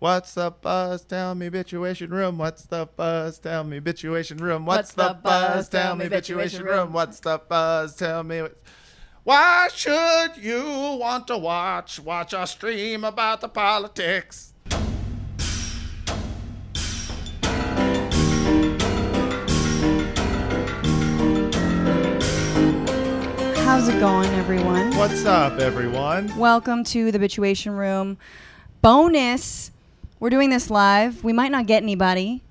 What's the buzz? Tell me, bitchuation room. What's the buzz? Tell me, bitchuation room. What's, the, buzz? Tell me, bitchuation room. What's the buzz? Tell me. Why should you want to watch watch our stream about the politics? How's it going, everyone? What's up, everyone? Welcome to the Bitchuation Room. Bonus. We're doing this live. We might not get anybody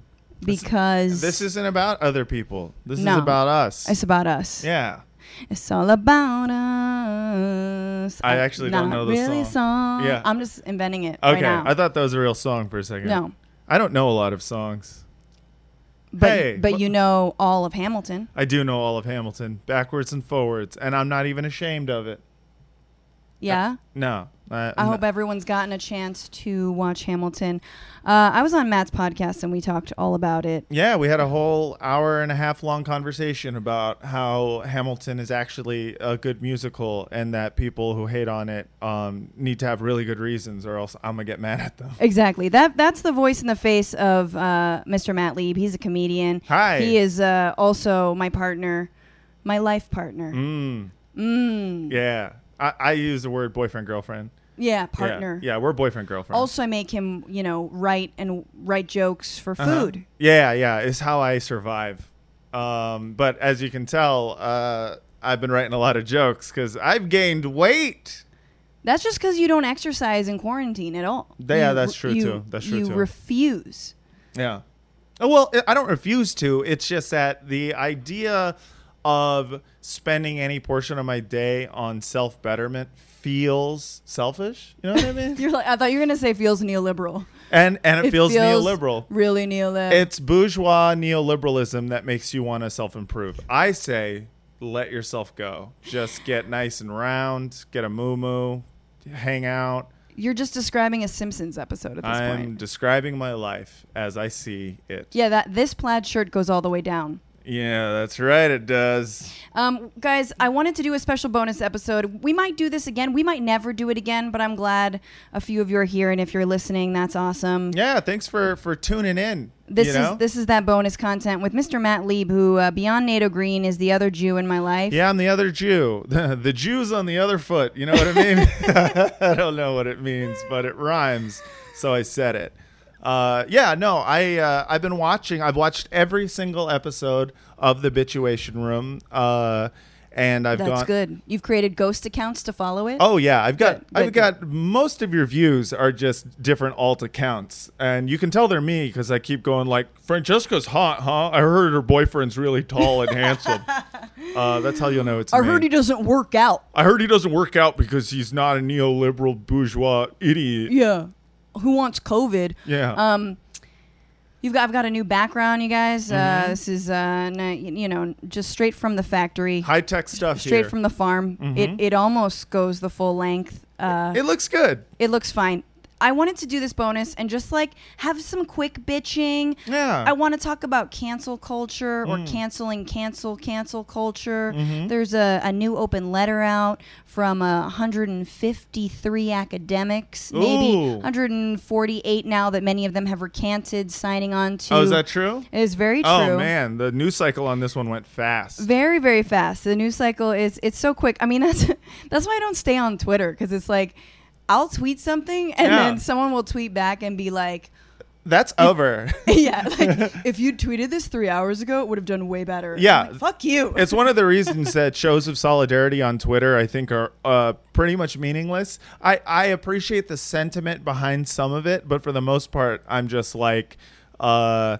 because This isn't about other people. This No. is about us. it's about us. yeah. It's all about us. I actually don't know the really song. song. Yeah. I'm just inventing it right Okay. now. I thought that was a real song for a second. no, I don't know a lot of songs. but Hey, but what- you know all of Hamilton. I do know all of Hamilton, backwards and forwards, and I'm not even ashamed of it. Yeah. Uh, no. I, I hope everyone's gotten a chance to watch Hamilton. Uh, I was on Matt's podcast and we talked all about it. Yeah, we had a whole hour and a half long conversation about how Hamilton is actually a good musical and that people who hate on it um, need to have really good reasons or else I'm going to get mad at them. Exactly. That that's the voice in the face of uh, Mr. Matt Lieb. He's a comedian. Hi. He is uh, also my partner, my life partner. Mm, Mm. yeah. I, I use the word boyfriend, girlfriend. Yeah, Yeah. partner. Yeah, we're boyfriend, girlfriend. Also, I make him, you know, write and write jokes for Uh-huh. food. Yeah, yeah, it's how I survive. Um, but as you can tell, uh, I've been writing a lot of jokes because I've gained weight. That's just because you don't exercise in quarantine at all. Yeah, You- that's true, you- too. That's true, you too. refuse. Yeah. Oh, well, I don't refuse to. It's just that the idea of spending any portion of my day on self betterment feels selfish. You know what I mean? You're like, I thought you were gonna say feels neoliberal. and and it, feels, neoliberal. Really neoliberal. It's bourgeois neoliberalism that makes you want to self improve. I say, let yourself go. Just get nice and round, get a moo moo, hang out. You're just describing a Simpsons episode at this I'm point. describing my life as I see it. Yeah, that this plaid shirt goes all the way down. Yeah, that's right. It does. Um, guys, I wanted to do a special bonus episode. We might do this again. We might never do it again, but I'm glad a few of you are here, and if you're listening, that's awesome. Yeah, thanks for for tuning in. This you know? is this is that bonus content with Mr. Matt Lieb, who uh, beyond Nato Green is the other Jew in my life. Yeah, I'm the other Jew. the Jew's on the other foot. You know what I mean? I don't know what it means, but it rhymes, so I said it. Uh, yeah, no, I uh, I've been watching. I've watched every single episode of the Bitchuation Room, uh, and I've that's gone. good. You've created ghost accounts to follow it. Oh yeah, I've got Good, good, I've got most of your views are just different alt accounts, and you can tell they're me because I keep going like Francesca's hot, huh? I heard her boyfriend's really tall and handsome. Uh, that's how you'll know it's I me. heard he doesn't work out. I heard he doesn't work out because he's not a neoliberal bourgeois idiot. Yeah. Who wants COVID? Yeah. Um, you've got I've got a new background, you guys. Uh, Mm-hmm. this is uh, you know, just straight from the factory, High tech stuff straight here. from the farm. It it almost goes the full length. Uh, it looks good. it looks fine. I wanted to do this bonus and just like have some quick bitching. Yeah. I want to talk about cancel culture or Mm. canceling cancel cancel culture. Mm-hmm. There's a, a new open letter out from uh, 153 academics, maybe Ooh. 148 now that many of them have recanted signing on to. oh, is that true? It is very true. Oh man, the news cycle on this one went fast. Very very fast. The news cycle is it's so quick. I mean that's that's why I don't stay on Twitter because it's like I'll tweet something and Yeah. then someone will tweet back and be like, That's over. "Yeah, like if you tweeted this three hours ago, it would have done way better." Yeah. like, fuck you. it's one of the reasons that shows of solidarity on Twitter, I think, are uh, pretty much meaningless. I, I appreciate the sentiment behind some of it, but for the most part, I'm just like, uh,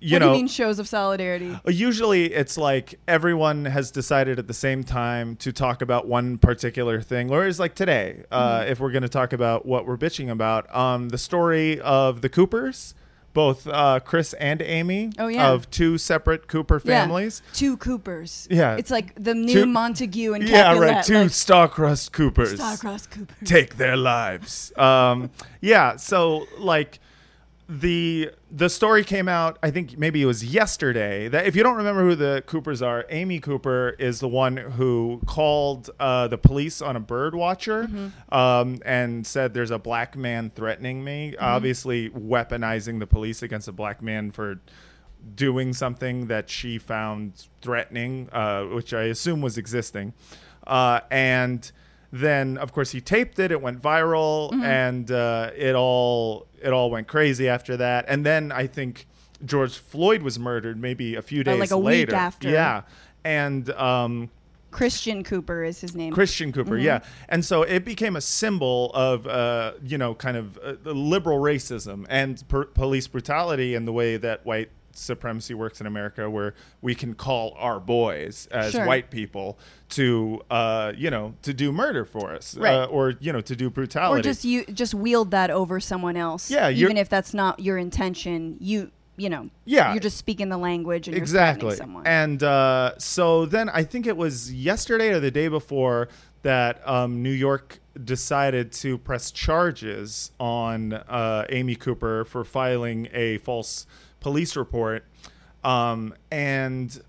you what know, do you mean shows of solidarity? usually it's like everyone has decided at the same time to talk about one particular thing. Whereas, like today, uh, Mm-hmm. if we're going to talk about what we're bitching about, um, the story of the Coopers. Both uh, Chris and Amy Oh, yeah. of two separate Cooper families. Yeah. Two Coopers. Yeah. It's like the new Two- Montague and Yeah, Capulet. right. Two like, star-crossed Coopers Starcross Coopers. take their lives. Um, yeah. So like, the the story came out i think maybe it was yesterday that if you don't remember who the coopers are amy cooper is the one who called uh, the police on a bird watcher um, and said there's a black man threatening me. Obviously weaponizing the police against a black man for doing something that she found threatening uh, which i assume was existing. Uh, and then of course he taped it it went viral Mm-hmm. and uh, it all it all went crazy after that and then i think george floyd was murdered maybe a few days Oh, like a week after. yeah and um, Christian Cooper is his name. Christian Cooper, Mm-hmm. yeah, and so it became a symbol of, uh, you know, kind of uh, the liberal racism and per- police brutality and the way that white supremacy works in America, where we can call our boys as Sure. white people to, uh, you know, to do murder for us, Right. uh, or you know, to do brutality. or just you just wield that over someone else. Yeah, even if that's not your intention, you you know. Yeah. you're just speaking the language and exactly you're someone. and uh, so then i think it was yesterday or the day before that um, new york decided to press charges on uh, amy cooper for filing a false police report um, and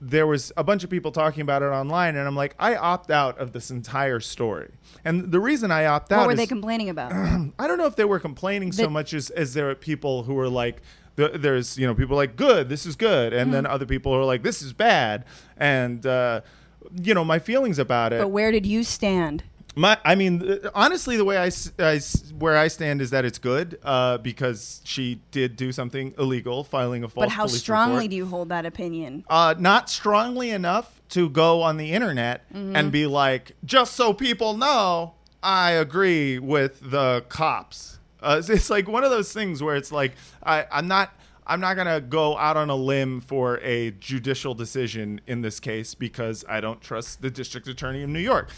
there was a bunch of people talking about it online and i'm like i opt out of this entire story and the reason i opt out what were is they complaining about? I don't know if they were complaining so much as, as there are people who were like, the, there's, you know, people like, good, this is good. And Hmm. then other people are like, this is bad. And, uh, you know, my feelings about it. but where did you stand? My, I mean, uh, honestly, the way I, I where I stand is that it's good uh, because she did do something illegal, filing a false But how strongly report. do you hold that opinion? uh, not strongly enough to go on the internet Mm-hmm. and be like, just so people know, I agree with the cops. Uh, it's, like one of those things where it's like, I, I'm not. I'm not gonna go out on a limb for a judicial decision in this case because I don't trust the district attorney of New York.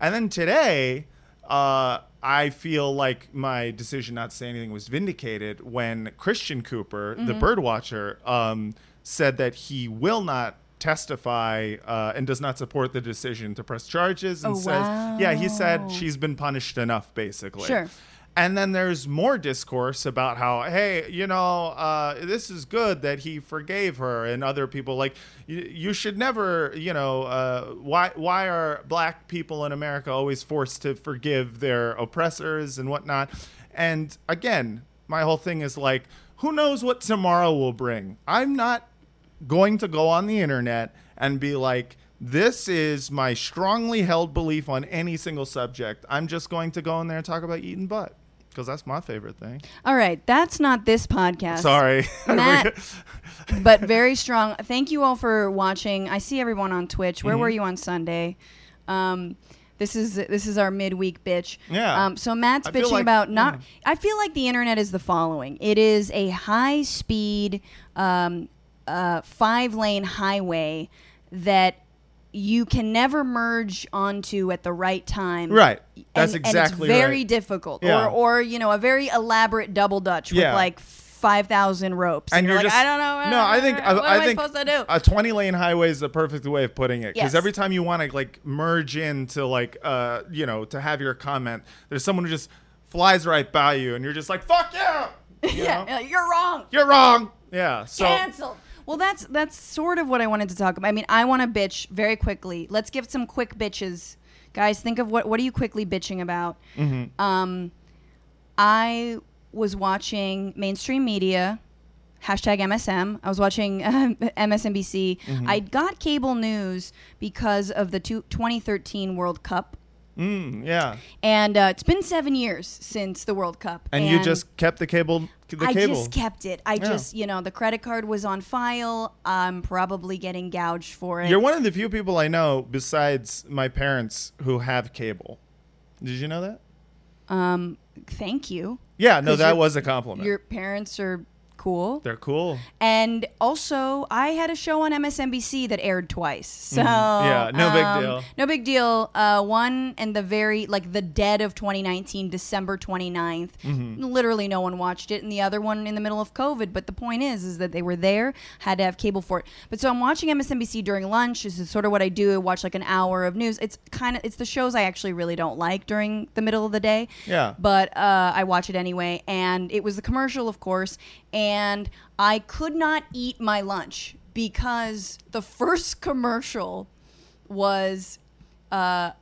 And then today, uh, I feel like my decision not to say anything was vindicated when Christian Cooper, the Mm-hmm. bird watcher, um, said that he will not testify uh, and does not support the decision to press charges and Oh, says, yeah, he said she's been punished enough, basically. Sure. And then there's more discourse about how, hey, you know, uh, this is good that he forgave her, and other people like, you, should never, you know, uh, why why are black people in America always forced to forgive their oppressors and whatnot? And again, my whole thing is like, who knows what tomorrow will bring? I'm not going to go on the internet and be like, this is my strongly held belief on any single subject. I'm just going to go in there and talk about eating butt because that's my favorite thing. All right, that's not this podcast. Sorry. Matt- but very strong. Thank you all for watching. I see everyone on Twitch. Where Mm-hmm. were you on Sunday? Um, this is this is our midweek bitch. Yeah. Um, so Matt's I bitching like- about not. yeah. I feel like the internet is the following. It is a high speed, um, uh, five lane highway that you can never merge onto at the right time. Right. That's and, exactly and it's very right. difficult. Yeah. Or or you know a very elaborate double dutch with Yeah. like five thousand ropes. and you're, you're like, just I don't know. No, I think I, what I am think I supposed to do? a 20 lane highway is the perfect way of putting it because Yes. every time you want to like merge into like uh you know to have your comment, there's someone who just flies right by you and you're just like fuck yeah, you yeah, know? you're wrong. you're wrong. Yeah, so Cancelled. Well, that's that's sort of what I wanted to talk about. I mean, I want to bitch very quickly. Let's give some quick bitches, guys. Think of what what are you quickly bitching about? Mm-hmm. Um, I was watching mainstream media. Hashtag MSM. I was watching um, MSNBC. Mm-hmm. I got cable news because of the two, 2013 World Cup. Mm, yeah. And uh, it's been seven years since the World Cup. And, you just kept the cable the I cable. just kept it. I Yeah. just, you know, the credit card was on file. I'm probably getting gouged for it. You're one of the few people I know besides my parents who have cable. Did you know that? um, thank you. Yeah, no, that was a compliment. Your parents are cool. They're cool. And also, I had a show on MSNBC that aired twice. So Mm-hmm. Yeah, no big um, deal. No big deal. Uh, one in the very like the dead of 2019, December 29th. Mm-hmm. Literally, no one watched it, and the other one in the middle of COVID. But the point is, is that they were there, had to have cable for it. But so I'm watching MSNBC during lunch. This is sort of what I do. I watch like an hour of news. It's kind of it's the shows I actually really don't like during the middle of the day Yeah. but uh, I watch it anyway. And it was the commercial, of course, and I could not eat my lunch because the first commercial was uh,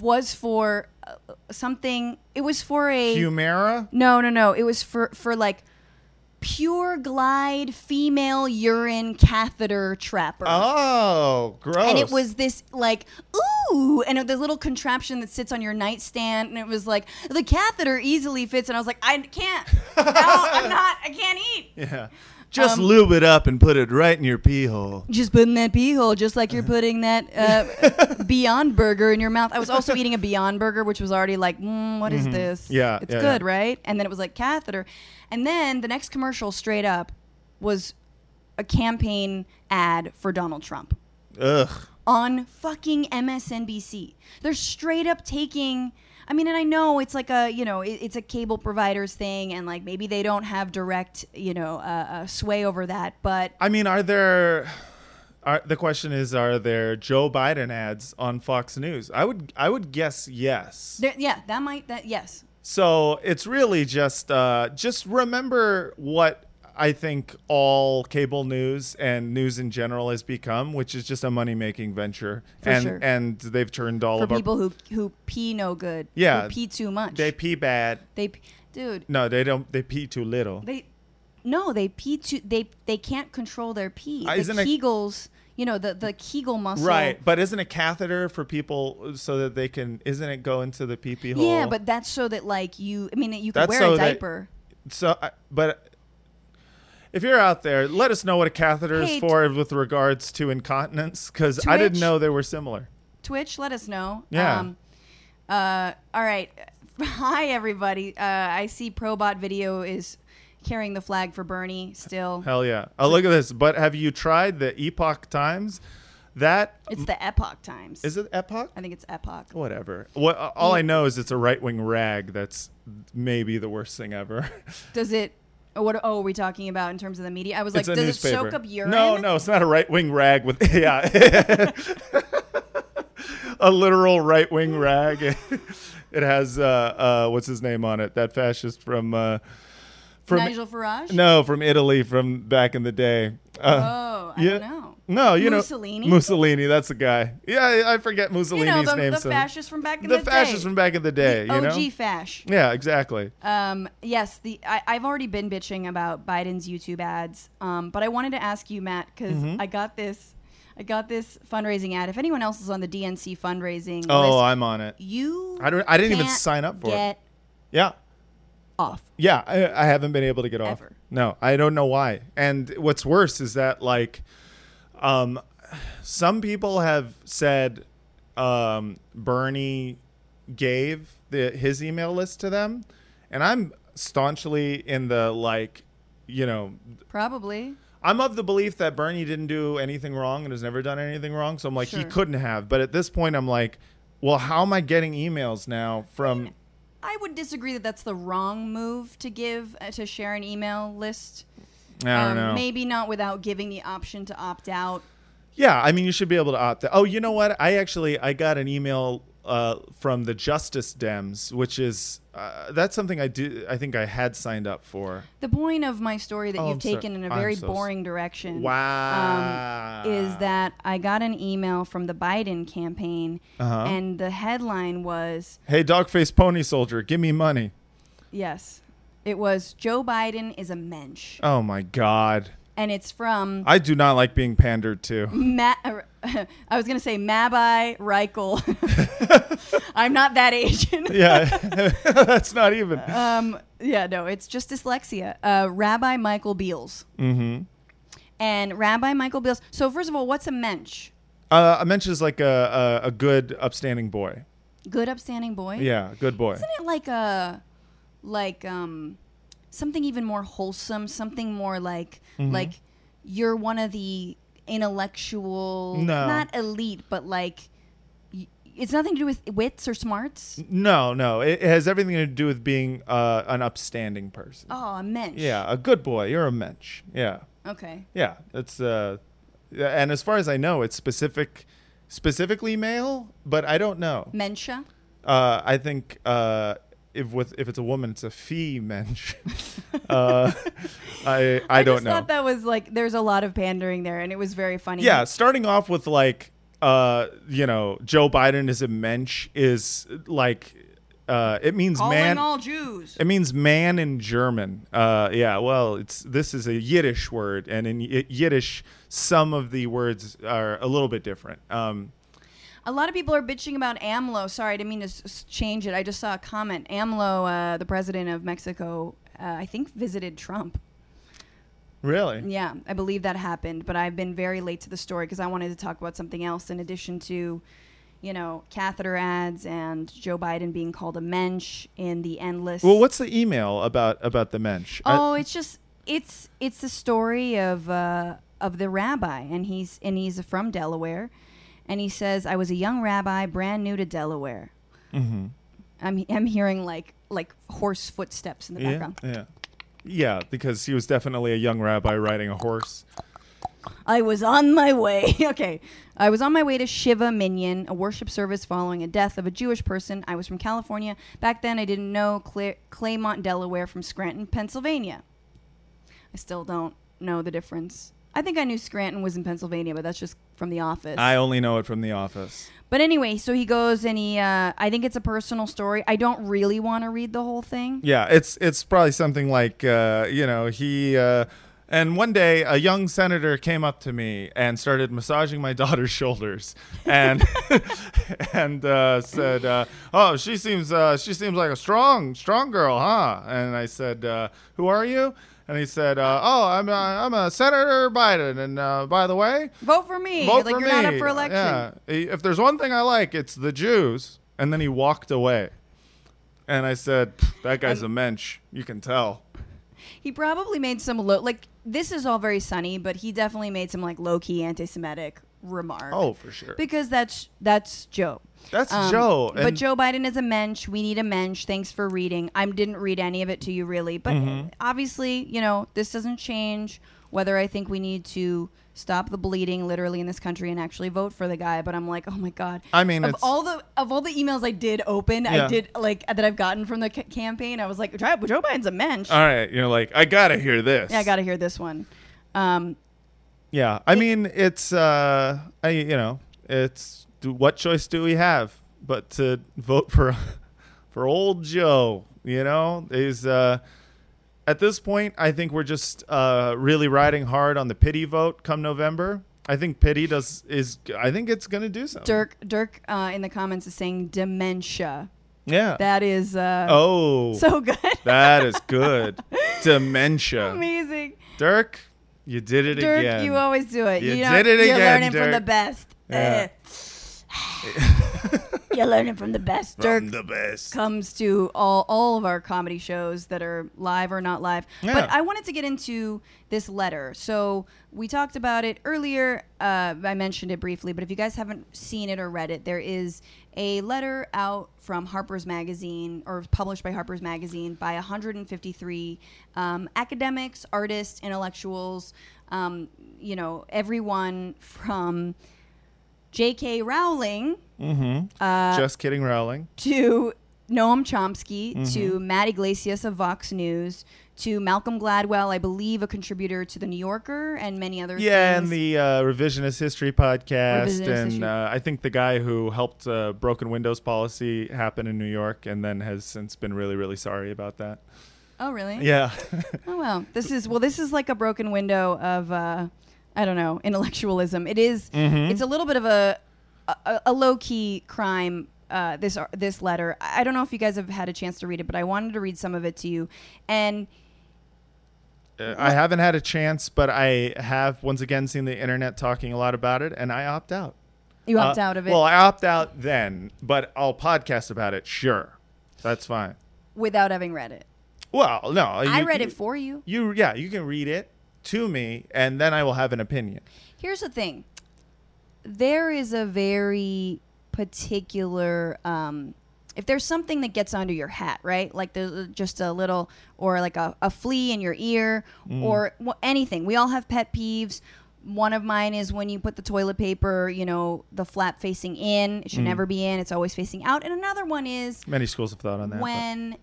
was for uh, something. It was for a Humira. no, no, no. It was for for like pure glide female urine catheter trapper. Oh, gross. And it was this like ooh, and it, the little contraption that sits on your nightstand, and it was like the catheter easily fits, and I was like, I can't, no, I'm not, I can't eat. Yeah. Just Um, lube it up and put it right in your pee hole. Just put in that pee hole, just like you're putting that uh, Beyond Burger in your mouth. I was also eating a Beyond Burger, which was already like, mm, what is this? Mm-hmm. Yeah, it's yeah, good, yeah. right? And then it was like catheter, and then the next commercial, straight up, was a campaign ad for Donald Trump. Ugh. On fucking MSNBC. They're straight up taking. I mean, and I know it's like a you know it, it's a cable providers thing, and like maybe they don't have direct you know uh, uh, sway over that, but I mean, are there? Are, the question is, are there Joe Biden ads on Fox News? I would, I would guess yes. there, yeah, that might that yes. So it's really just, uh, just remember what I think all cable news and news in general has become, which is just a money making venture, For and sure. and they've turned all For of our people who who pee no good, Yeah. who pee too much, they pee bad. they p- dude No, they don't. They pee too little. they no they pee too they they can't control their pee. Uh, the isn't Kegels, you know the the Kegel muscle, Right, but isn't a catheter for people so that they can? Isn't it go into the pee pee hole? Yeah, but that's so that like you. I mean, you can That's wear so a that- diaper. So, but if you're out there, let us know what a catheter Hey, is for with regards to incontinence, because I didn't Twitch. know they were similar. Twitch, let us know. Yeah. Um, uh, all right. Hi, everybody. Uh, I see Probot Video is carrying the flag for Bernie still. Hell yeah! Oh, look at this. But have you tried the Epoch Times? That It's the Epoch Times. is it Epoch? I think it's Epoch. Whatever. What? All I know is it's a right wing rag. That's maybe the worst thing ever. Does it? What? Oh, are we talking about in terms of the media? I was like, does newspaper. it soak up urine? No, no, it's not a right wing rag with yeah, a literal right wing rag. it has uh, uh, what's his name on it? That fascist from uh, from Nigel Farage. no from Italy from back in the day. Uh, Oh, I yeah. don't know. No, you Mussolini? know Mussolini. That's the guy. Yeah, I forget You Mussolini's know the, name. the so- fascist from back in the day, the, fascist day. from back in the day. The you know. OG fash. Yeah, exactly. Um, yes, the I, I've already been bitching about Biden's YouTube ads, um, but I wanted to ask you, Matt, because Mm-hmm. I got this, I got this fundraising ad. If anyone else is on the DNC fundraising Oh, list, I'm on it. you I don't. I didn't even sign up for it. Yeah. off. Yeah, I, I haven't been able to get off. No, I don't know why. And what's worse is that like, um, some people have said, um, Bernie gave the his email list to them, and I'm staunchly in the like, you know, Probably. I'm of the belief that Bernie didn't do anything wrong and has never done anything wrong. So I'm like, he couldn't have. But at this point, I'm like, well, how am I getting emails now from? I would disagree that that's the wrong move to give uh, to share an email list. I don't um, know. Maybe not without giving the option to opt out. Yeah, I mean, you should be able to opt out. Oh, you know what? I actually I got an email uh, from the Justice Dems, which is uh, that's something I do. I think I had signed up for. The point of my story that Oh, you've I'm sorry. taken in a very so boring direction. Wow. um, is that I got an email from the Biden campaign, Uh-huh. and the headline was Hey, dog-faced pony soldier, give me money. yes, it was Joe Biden is a mensch, Oh my God, and it's from I do not like being pandered to. Ma- I was gonna say Mabai Reichel. I'm not that Asian. yeah, that's not even. Um, yeah, no, it's just dyslexia. Uh, Rabbi Michael Beals. Mm-hmm. And Rabbi Michael Beals. So first of all, what's a mensch? Uh, I mentioned is like a, a a good upstanding boy. Good upstanding boy. Yeah, good boy. Isn't it like a like um something even more wholesome, something more like Mm-hmm. like you're one of the intellectual, No. not elite, but like y- it's nothing to do with wits or smarts. No, no. It, it has everything to do with being uh, an upstanding person. Oh, a mensch. Yeah, a good boy. You're a mensch. Yeah. Okay. Yeah, it's uh, and as far as I know, it's specific, specifically male, but I don't know. Mensha. Uh, I think uh, if with if it's a woman, it's a fee mensch. uh, I I, don't just know. thought that was like there's a lot of pandering there, and it was very funny. yeah, starting off with like uh, you know, Joe Biden is a mensch is like uh, it means man. all Jews. It means man in German. Uh, yeah, well, it's this is a Yiddish word, and in Y- Yiddish, some of the words are a little bit different. Um, A lot of people are bitching about AMLO. Sorry, I didn't mean to s- change it. I just saw a comment. AMLO, uh, the president of Mexico, uh, I think visited Trump. really? Yeah, I believe that happened, but I've been very late to the story because I wanted to talk about something else in addition to, you know, catheter ads and Joe Biden being called a mensch in the endless. Well, what's the email about about the mensch? I- Oh, it's just it's it's the story of uh, of the rabbi, and he's and he's from Delaware, and he says, "I was a young rabbi, brand new to Delaware." Mhm. I'm I'm hearing like like horse footsteps in the yeah, background. yeah, yeah, because he was definitely a young rabbi riding a horse. I was on my way. okay. I was on my way to Shiva Minyan, a worship service following a death of a Jewish person. I was from California. Back then, I didn't know Cla- Claymont, Delaware from Scranton, Pennsylvania. I still don't know the difference. I think I knew Scranton was in Pennsylvania, but that's just from The Office. I only know it from The Office. but anyway, so he goes and he, uh, I think it's a personal story. I don't really want to read the whole thing. Yeah, it's it's probably something like uh, you know he. Uh, and one day, a young senator came up to me and started massaging my daughter's shoulders, and and uh, said, uh, "Oh, she seems uh, she seems like a strong strong girl, huh?" And I said, uh, "Who are you?" And he said, uh, "Oh, I'm a, I'm a Senator Biden, and uh, by the way, Vote for me. vote like for you're me." not up for election. Yeah, if there's one thing I like, it's the Jews. And then he walked away, and I said, "That guy's a mensch. You can tell." He probably made some low like this is all very sunny, but he definitely made some like low key anti Semitic remark. Oh, for sure. because that's that's Joe. That's Um, Joe. but Joe Biden is a mensch. We need a mensch. Thanks for reading. I didn't read any of it to you really, but Mm-hmm. obviously, you know, this doesn't change whether I think we need to stop the bleeding literally in this country and actually vote for the guy. But I'm like, oh my god. I mean, of all the of all the emails I did open, Yeah. I did like that I've gotten from the c- campaign. I was like, Joe Biden's a mensch. All right, you're like, I gotta hear this. Yeah, I got to hear this one. Um, Yeah, I mean, it's uh, I you know, it's what choice do we have but to vote for for old Joe? You know, is uh, at this point, I think we're just uh, really riding hard on the pity vote come November. I think pity does is I think it's gonna do something. Dirk Dirk uh, in the comments is saying dementia. Yeah. That is uh, oh, so good. that is good. Dementia. Amazing. Dirk, you did it Dirk, again. you always do it. You know, did it You're again, learning from the best. Yeah. Eh. You're learning from the best. Dirk From the best. comes to all all of our comedy shows that are live or not live. Yeah. But I wanted to get into this letter. So we talked about it earlier. Uh, I mentioned it briefly, but if you guys haven't seen it or read it, there is a letter out from Harper's Magazine or published by Harper's Magazine by 153 um, academics, artists, intellectuals. Um, you know, everyone from J.K. Rowling Mm-hmm. uh, Just kidding, Rowling. to Noam Chomsky, Mm-hmm. to Matt Yglesias of Vox News, to Malcolm Gladwell, I believe a contributor to the New Yorker and many other Yeah, things. and the uh, revisionist history podcast, Revisionist and history. uh, I think the guy who helped uh, broken windows policy happen in New York, and then has since been really, really sorry about that. oh, really? Yeah, Oh, well. This is well. This is like a broken window of uh, I don't know intellectualism. It is- Mhm. It's a little bit of a a, a low key crime. Uh, this ar- this letter. I don't know if you guys have had a chance to read it, but I wanted to read some of it to you. And Uh, I haven't had a chance, but I have once again seen the internet talking a lot about it, and I opt out. you opt Uh, out of it Well, I opt out then, but I'll podcast about it. Sure, that's fine. without having read it. Well, no. I read you- it for you. You yeah, you can read it to me, and then I will have an opinion. Here's the thing. There is a very particular um if there's something that gets under your hat, right? Like there's just a little or like a, a flea in your ear or wha- anything. We all have pet peeves. One of mine is when you put the toilet paper, you know, the flap facing in. It should never be in. It's always facing out. And another one is Many schools have thought on that. but- when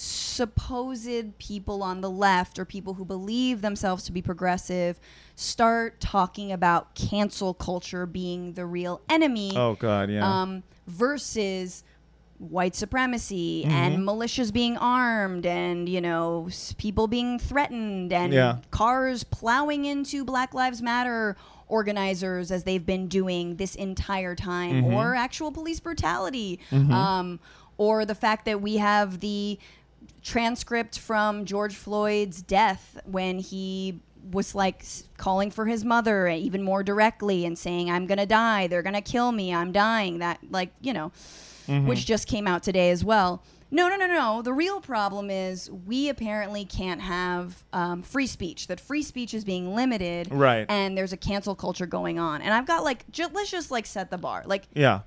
supposed people on the left or people who believe themselves to be progressive start talking about cancel culture being the real enemy oh God, yeah. um, versus white supremacy Mm-hmm. and militias being armed and you know s- people being threatened and Yeah. cars plowing into black lives matter organizers as they've been doing this entire time Mm-hmm. or actual police brutality um, or the fact that we have the transcript from George Floyd's death when he was like calling for his mother even more directly and saying I'm going to die. They're going to kill me. I'm dying. That like you know which just came out today as well. No no no no. The real problem is we apparently can't have um, free speech that free speech is being limited Right. and there's a cancel culture going on. And I've got like ju- let's just like set the bar. Like yeah.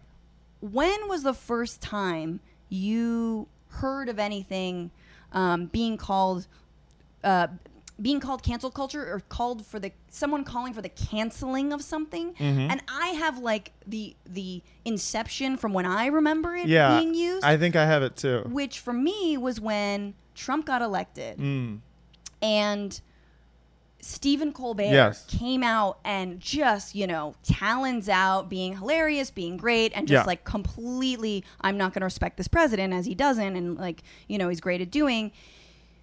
when was the first time you heard of anything um, being called uh, being called cancel culture or called for the someone calling for the canceling of something Mm-hmm. and i have like the the inception from when i remember it Yeah. being used I think I have it too. which for me was when trump got elected Mm. and Stephen Colbert Yes. came out and just, you know, talons out, being hilarious, being great, and just Yeah. like completely, I'm not going to respect this president as he doesn't, and like, you know, he's great at doing,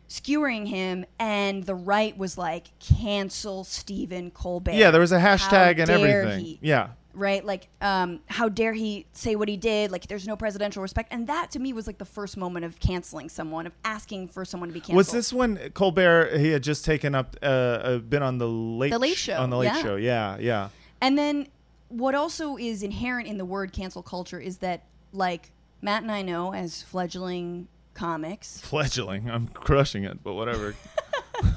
skewering him. And the right was like, cancel Stephen Colbert. Yeah, there was a How hashtag and dare everything. he? Yeah. Right? Like, um, how dare he say what he did? Like, there's no presidential respect. And that to me was like the first moment of canceling someone, of asking for someone to be canceled. Was this when Colbert he had just taken up uh, uh been on the late The Late Show, on the late yeah. show? Yeah, yeah. And then what also is inherent in the word cancel culture is that like Matt and I know as fledgling comics. Fledgling. I'm crushing it, but whatever.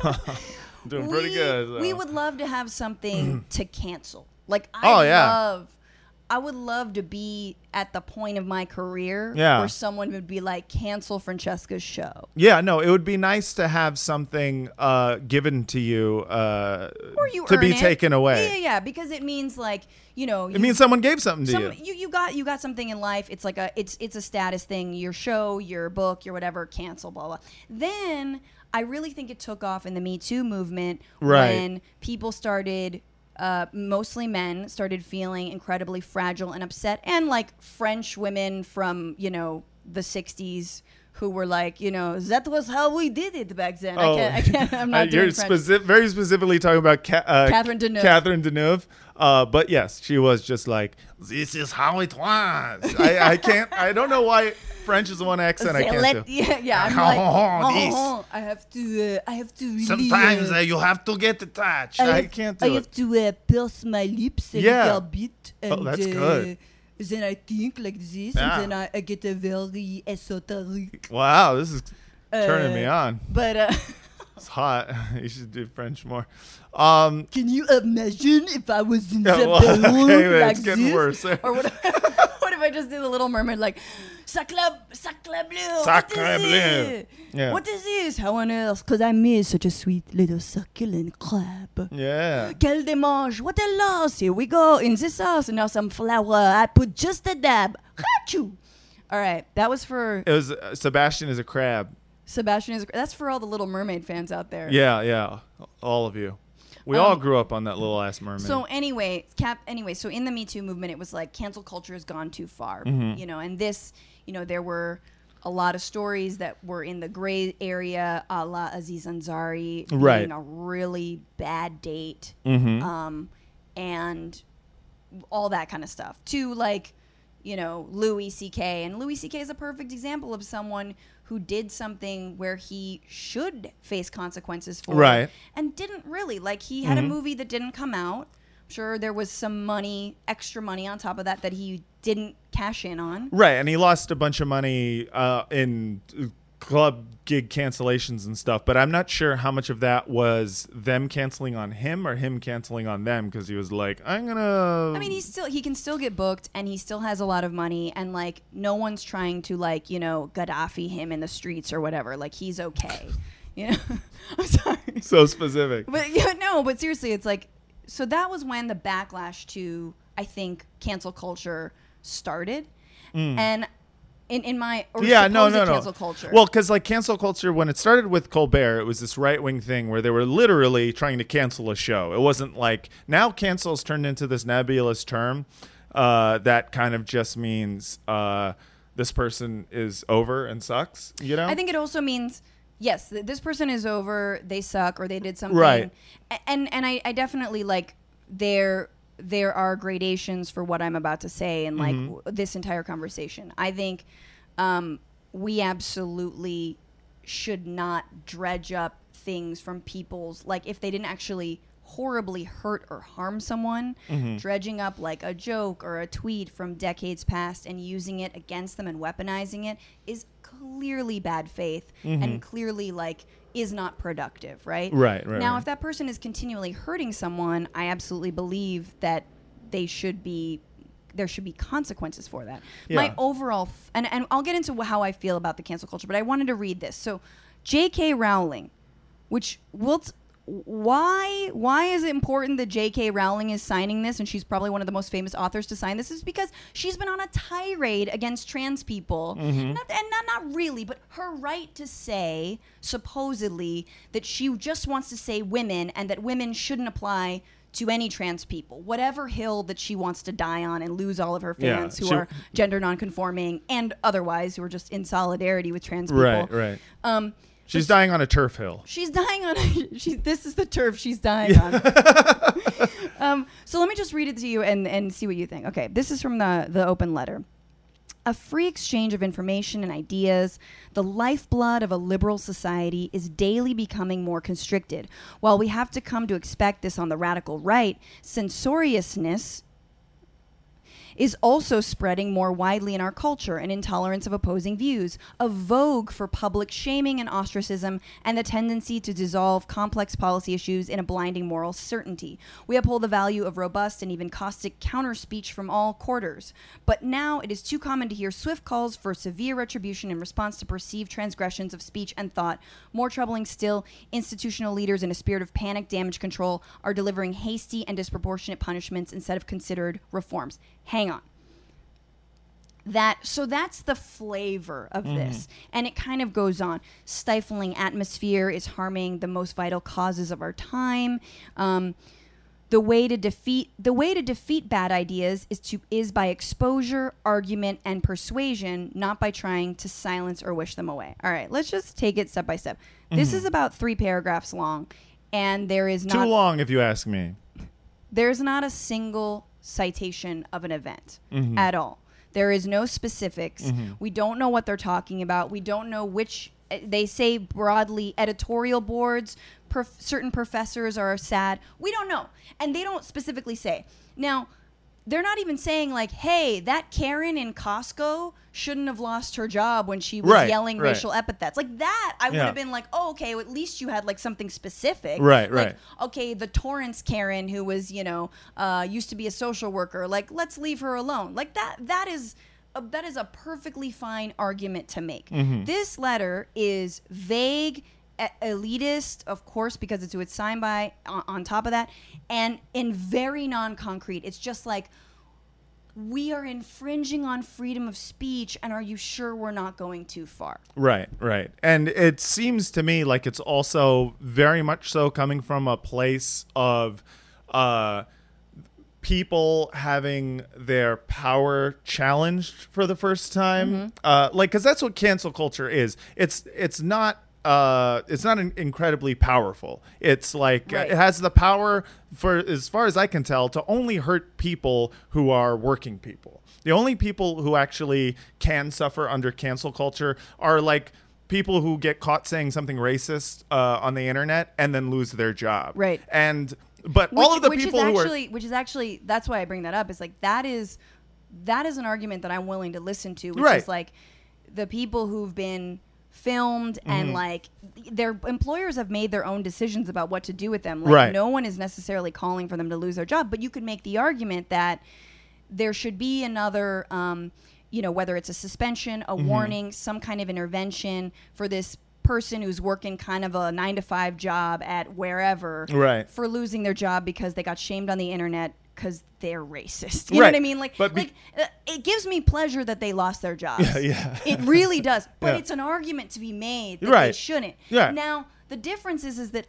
Doing pretty good. so. We would love to have something to cancel. Like I Oh, yeah. love I would love to be at the point of my career Yeah. where someone would be like cancel Francesca's show. Yeah, no, it would be nice to have something uh, given to you, uh, Or you to be it. taken away. Yeah, yeah, yeah, because it means like, you know, It means someone gave something to some, you. you. you got you got something in life. It's like a it's it's a status thing. Your show, your book, your whatever, cancel, blah blah. Then I really think it took off in the Me Too movement Right. when people started. Uh, mostly men started feeling incredibly fragile and upset, and like French women from you know the '60s who were like, you know, that was how we did it back then. I can't, I can't, I'm not Uh, you're very specifically talking about Ca- uh, Catherine Deneuve. Catherine Deneuve. Uh, but yes, she was just like, "This is how it was." I, I can't. I don't know why French is the one accent I can't Select- do. yeah, yeah. I'm like, Oh, oh, I have to, uh, I have to. Really, Sometimes uh, uh, you have to get attached. I, have- can't I do have to uh, purse my lips a Yeah. little bit. And, Oh, that's uh, good. Then I think like this, Yeah. and then I, I get a very esoteric. Wow, this is turning me uh, on. But uh, It's hot. you should do French more. Um, can you imagine if I was in Yeah, the well, balloon okay, man, like it's getting this? worse. Or what, what if I just do the Little Mermaid like, Sacre, sacre bleu, Sacre what is bleu." Yeah. What is this? How on earth? Because I miss such a sweet little succulent crab. yeah. Quel démange! What a loss! Here we go in this sauce, and now some flour. I put just a dab. Achoo! All right, that was for It was uh, Sebastian is a crab. Sebastian. Is that's for all the Little Mermaid fans out there. Yeah, yeah. All of you. We Um, all grew up on that little ass mermaid. So anyway, cap. Anyway, so in the Me Too movement, it was like cancel culture has gone too far. Mm-hmm. You know, and this, you know, there were a lot of stories that were in the gray area, a la Aziz Ansari being Right. a really bad date. Mhm. um, and all that kind of stuff. To like, you know, Louis C.K. And Louis C.K. is a perfect example of someone who did something where he should face consequences for Right. it and didn't really. Like, he had Mhm. a movie that didn't come out. I'm sure there was some money, extra money on top of that that he didn't cash in on. Right, and he lost a bunch of money uh, in club gig cancellations and stuff, but I'm not sure how much of that was them canceling on him or him canceling on them because he was like, I'm gonna. I mean, he's still he can still get booked, and he still has a lot of money, and like no one's trying to like you know Gaddafi him in the streets or whatever. Like he's okay. You know, I'm sorry, so specific. but yeah, no, but seriously, it's like so that was when the backlash to I think cancel culture started, mm. and in in my yeah, no, no, no. cancel culture. Well, because like cancel culture, when it started with Colbert, it was this right wing thing where they were literally trying to cancel a show. It wasn't like now cancel's turned into this nebulous term uh, that kind of just means uh, this person is over and sucks. You know? I think it also means yes, th- this person is over, they suck, or they did something. Right. And and I, I definitely like there there are gradations for what I'm about to say and like Mm-hmm. w- this entire conversation. I think um, we absolutely should not dredge up things from people's like if they didn't actually horribly hurt or harm someone Mm-hmm. dredging up like a joke or a tweet from decades past and using it against them and weaponizing it is clearly bad faith and clearly like is not productive right. Right, right, now right. if that person is continually hurting someone i absolutely believe that they should be there should be consequences for that. My overall, f- and, and I'll get into how I feel about the cancel culture, but I wanted to read this. So, J.K. Rowling, which will, t- why why is it important that J.K. Rowling is signing this, and she's probably one of the most famous authors to sign this? Is because she's been on a tirade against trans people, not, and not not really, but her right to say supposedly that she just wants to say women, and that women shouldn't apply to any trans people, whatever hill that she wants to die on and lose all of her Yeah, fans who she- are gender nonconforming and otherwise who are just in solidarity with trans people. right, right. Um, She's dying on a turf hill. she's dying on. she, this is the turf she's dying on. um, so let me just read it to you and, and see what you think. Okay, this is from the the open letter. A free exchange of information and ideas, the lifeblood of a liberal society, is daily becoming more constricted. While we have to come to expect this on the radical right, censoriousness is also spreading more widely in our culture an intolerance of opposing views, a vogue for public shaming and ostracism, and the tendency to dissolve complex policy issues in a blinding moral certainty. We uphold the value of robust and even caustic counter speech from all quarters. But now it is too common to hear swift calls for severe retribution in response to perceived transgressions of speech and thought. More troubling still, institutional leaders in a spirit of panic damage control are delivering hasty and disproportionate punishments instead of considered reforms. Hang that so that's the flavor of this. And it kind of goes on. Stifling atmosphere is harming the most vital causes of our time. Um, the way to defeat the way to defeat bad ideas is to is by exposure argument and persuasion not by trying to silence or wish them away. All right let's just take it step by step. This is about three paragraphs long and there is Too long, if you ask me. there's not a single citation of an event Mm-hmm. at all. There is no specifics. We don't know what they're talking about. We don't know which. eh, They say broadly editorial boards, prof, certain professors are sad. We don't know. And they don't specifically say. Now, they're not even saying, like, hey, that Karen in Costco shouldn't have lost her job when she was Right, yelling right. racial epithets. Like, that, I would have been like, oh, okay, well, at least you had, like, something specific. Right, Like, right. okay, the Torrance Karen who was, you know, uh, used to be a social worker, like let's leave her alone. Like that that is a, that is a perfectly fine argument to make. Mm-hmm. This letter is vague, elitist, of course, because it's who it's signed by. On, on top of that, and in very non-concrete, it's just like. We are infringing on freedom of speech, and are you sure we're not going too far? Right, right. And it seems to me like it's also very much so coming from a place of uh, people having their power challenged for the first time. Mm-hmm. Uh, like, because that's what cancel culture is. It's it's not. Uh, it's not in- incredibly powerful. It's like uh, Right. it has the power, for as far as I can tell, to only hurt people who are working people. The only people who actually can suffer under cancel culture are like people who get caught saying something racist uh, on the internet and then lose their job. Right. And but all of the which people is who are actually, which is actually, that's why I bring that up. Is like that is that is an argument that I'm willing to listen to, which Right. is like the people who've been filmed Mm-hmm. and like their employers have made their own decisions about what to do with them. Like Right. no one is necessarily calling for them to lose their job, but you could make the argument that there should be another um, you know whether it's a suspension Mm-hmm. a warning some kind of intervention for this person who's working kind of a nine to five job at wherever Right. for losing their job because they got shamed on the internet because they're racist you know what i mean like, But like uh, it gives me pleasure that they lost their jobs Yeah, yeah. it really does but Yeah. it's an argument to be made that they shouldn't Yeah. now the difference is is that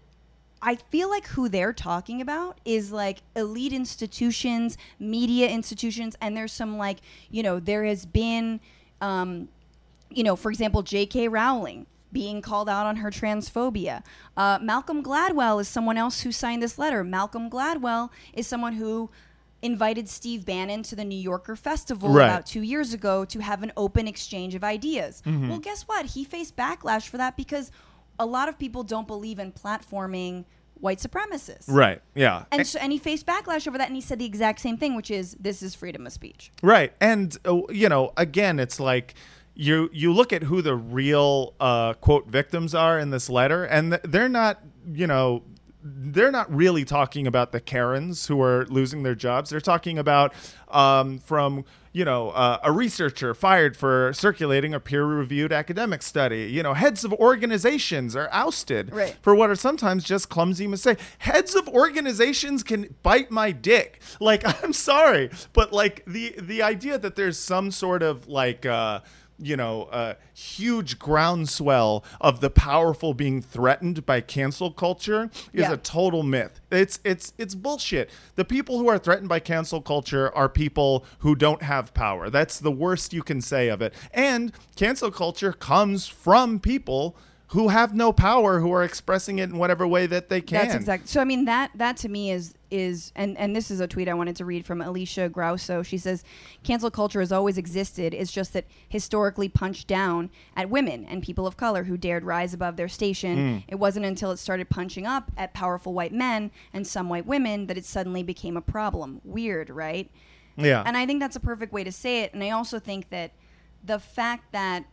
I feel like who they're talking about is like elite institutions, media institutions, and there's some like, you know, there has been, um, you know, for example, J.K. Rowling being called out on her transphobia. Uh, Malcolm Gladwell is someone else who signed this letter. Malcolm Gladwell is someone who invited Steve Bannon to the New Yorker Festival Right. about two years ago to have an open exchange of ideas. Mm-hmm. Well, guess what? He faced backlash for that because a lot of people don't believe in platforming white supremacists. Right. Yeah. And so, and he faced backlash over that, and he said the exact same thing, which is this is freedom of speech. Right, and uh, you know, again, it's like you you look at who the real uh, quote victims are in this letter, and they're not, you know. They're not really talking about the Karens who are losing their jobs. They're talking about um, from you know uh, a researcher fired for circulating a peer-reviewed academic study. You know, heads of organizations are ousted Right. for what are sometimes just clumsy mistakes. Heads of organizations can bite my dick. Like I'm sorry, but like the the idea that there's some sort of like uh you know, uh, huge groundswell of the powerful being threatened by cancel culture is Yeah. a total myth. It's it's it's bullshit. The people who are threatened by cancel culture are people who don't have power. That's the worst you can say of it. And cancel culture comes from people who have no power who are expressing it in whatever way that they can. That's exactly. So I mean that that to me is is and and this is a tweet I wanted to read from Alicia Grauso. She says, "Cancel culture has always existed. It's just that historically punched down at women and people of color who dared rise above their station. Mm. It wasn't until it started punching up at powerful white men and some white women that it suddenly became a problem. Weird, right? Yeah. And I think that's a perfect way to say it. And I also think that the fact that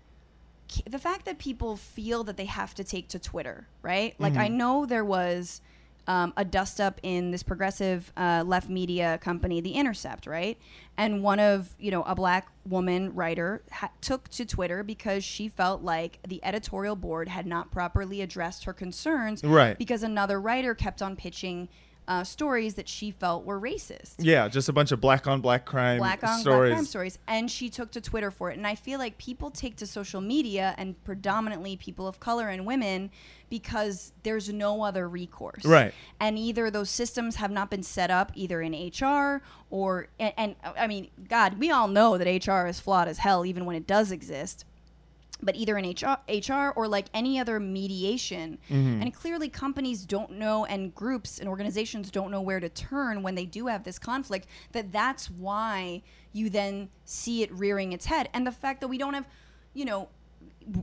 the fact that people feel that they have to take to Twitter, right? Like I know there was um, a dust up in this progressive uh, left media company, The Intercept, right? And one of you know a black woman writer ha- took to Twitter because she felt like the editorial board had not properly addressed her concerns, Right. Because another writer kept on pitching. Uh, stories that she felt were racist. Yeah, just a bunch of black on black crime black on stories. black crime stories. And she took to twitter for it. And i feel like people take to social media and predominantly people of color and women because there's no other recourse. Right. and either those systems have not been set up either in hr or and, and i mean god we all know that hr is flawed as hell even when it does exist but either in HR, HR or like any other mediation. And clearly, companies don't know, and groups and organizations don't know where to turn when they do have this conflict. That that's why you then see it rearing its head. And the fact that we don't have, you know,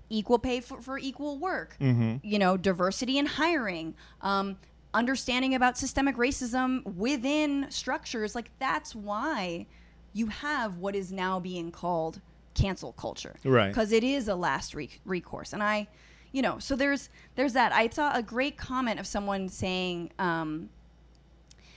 equal pay for, for equal work, you know, diversity in hiring, um, understanding about systemic racism within structures, like that's why you have what is now being called cancel culture. Right. because it is a last re- recourse. And i you know so there's there's that. I saw a great comment of someone saying um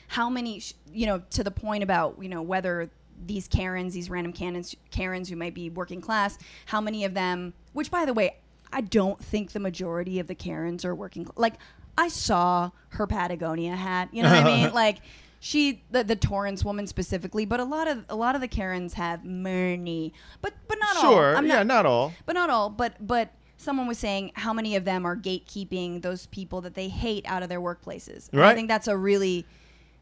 how many sh- you know to the point about you know whether these karens these random karens karens who might be working class how many of them which by the way i don't think the majority of the karens are working like i saw her patagonia hat you know what i mean? Like she the, the torrance woman specifically but a lot of a lot of the karens have money but but not all Sure. Yeah, not, not all. but not all but but someone was saying how many of them are gatekeeping those people that they hate out of their workplaces And i think that's a really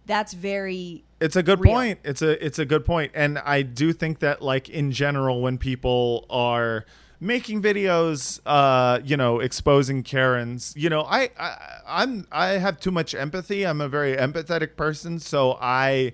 that's very It's a good real. point. It's a it's a good point, and I do think that like in general, when people are making videos, uh, you know, exposing Karens, you know, I, I I'm I have too much empathy. I'm a very empathetic person, so I.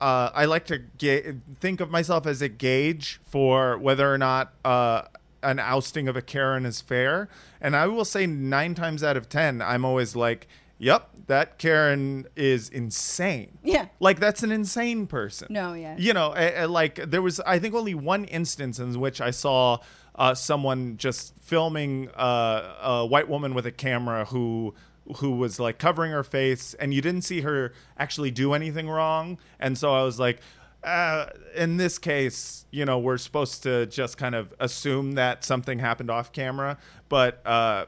Uh, I like to ga- think of myself as a gauge for whether or not uh, an ousting of a Karen is fair. And I will say nine times out of ten, I'm always like, Yep, that Karen is insane. Yeah. Like that's an insane person. No, yeah. You know, uh, uh, like there was I think only one instance in which I saw uh, someone just filming uh, a white woman with a camera who who was like covering her face and you didn't see her actually do anything wrong and so I was like uh, in this case, you know, we're supposed to just kind of assume that something happened off camera, but uh,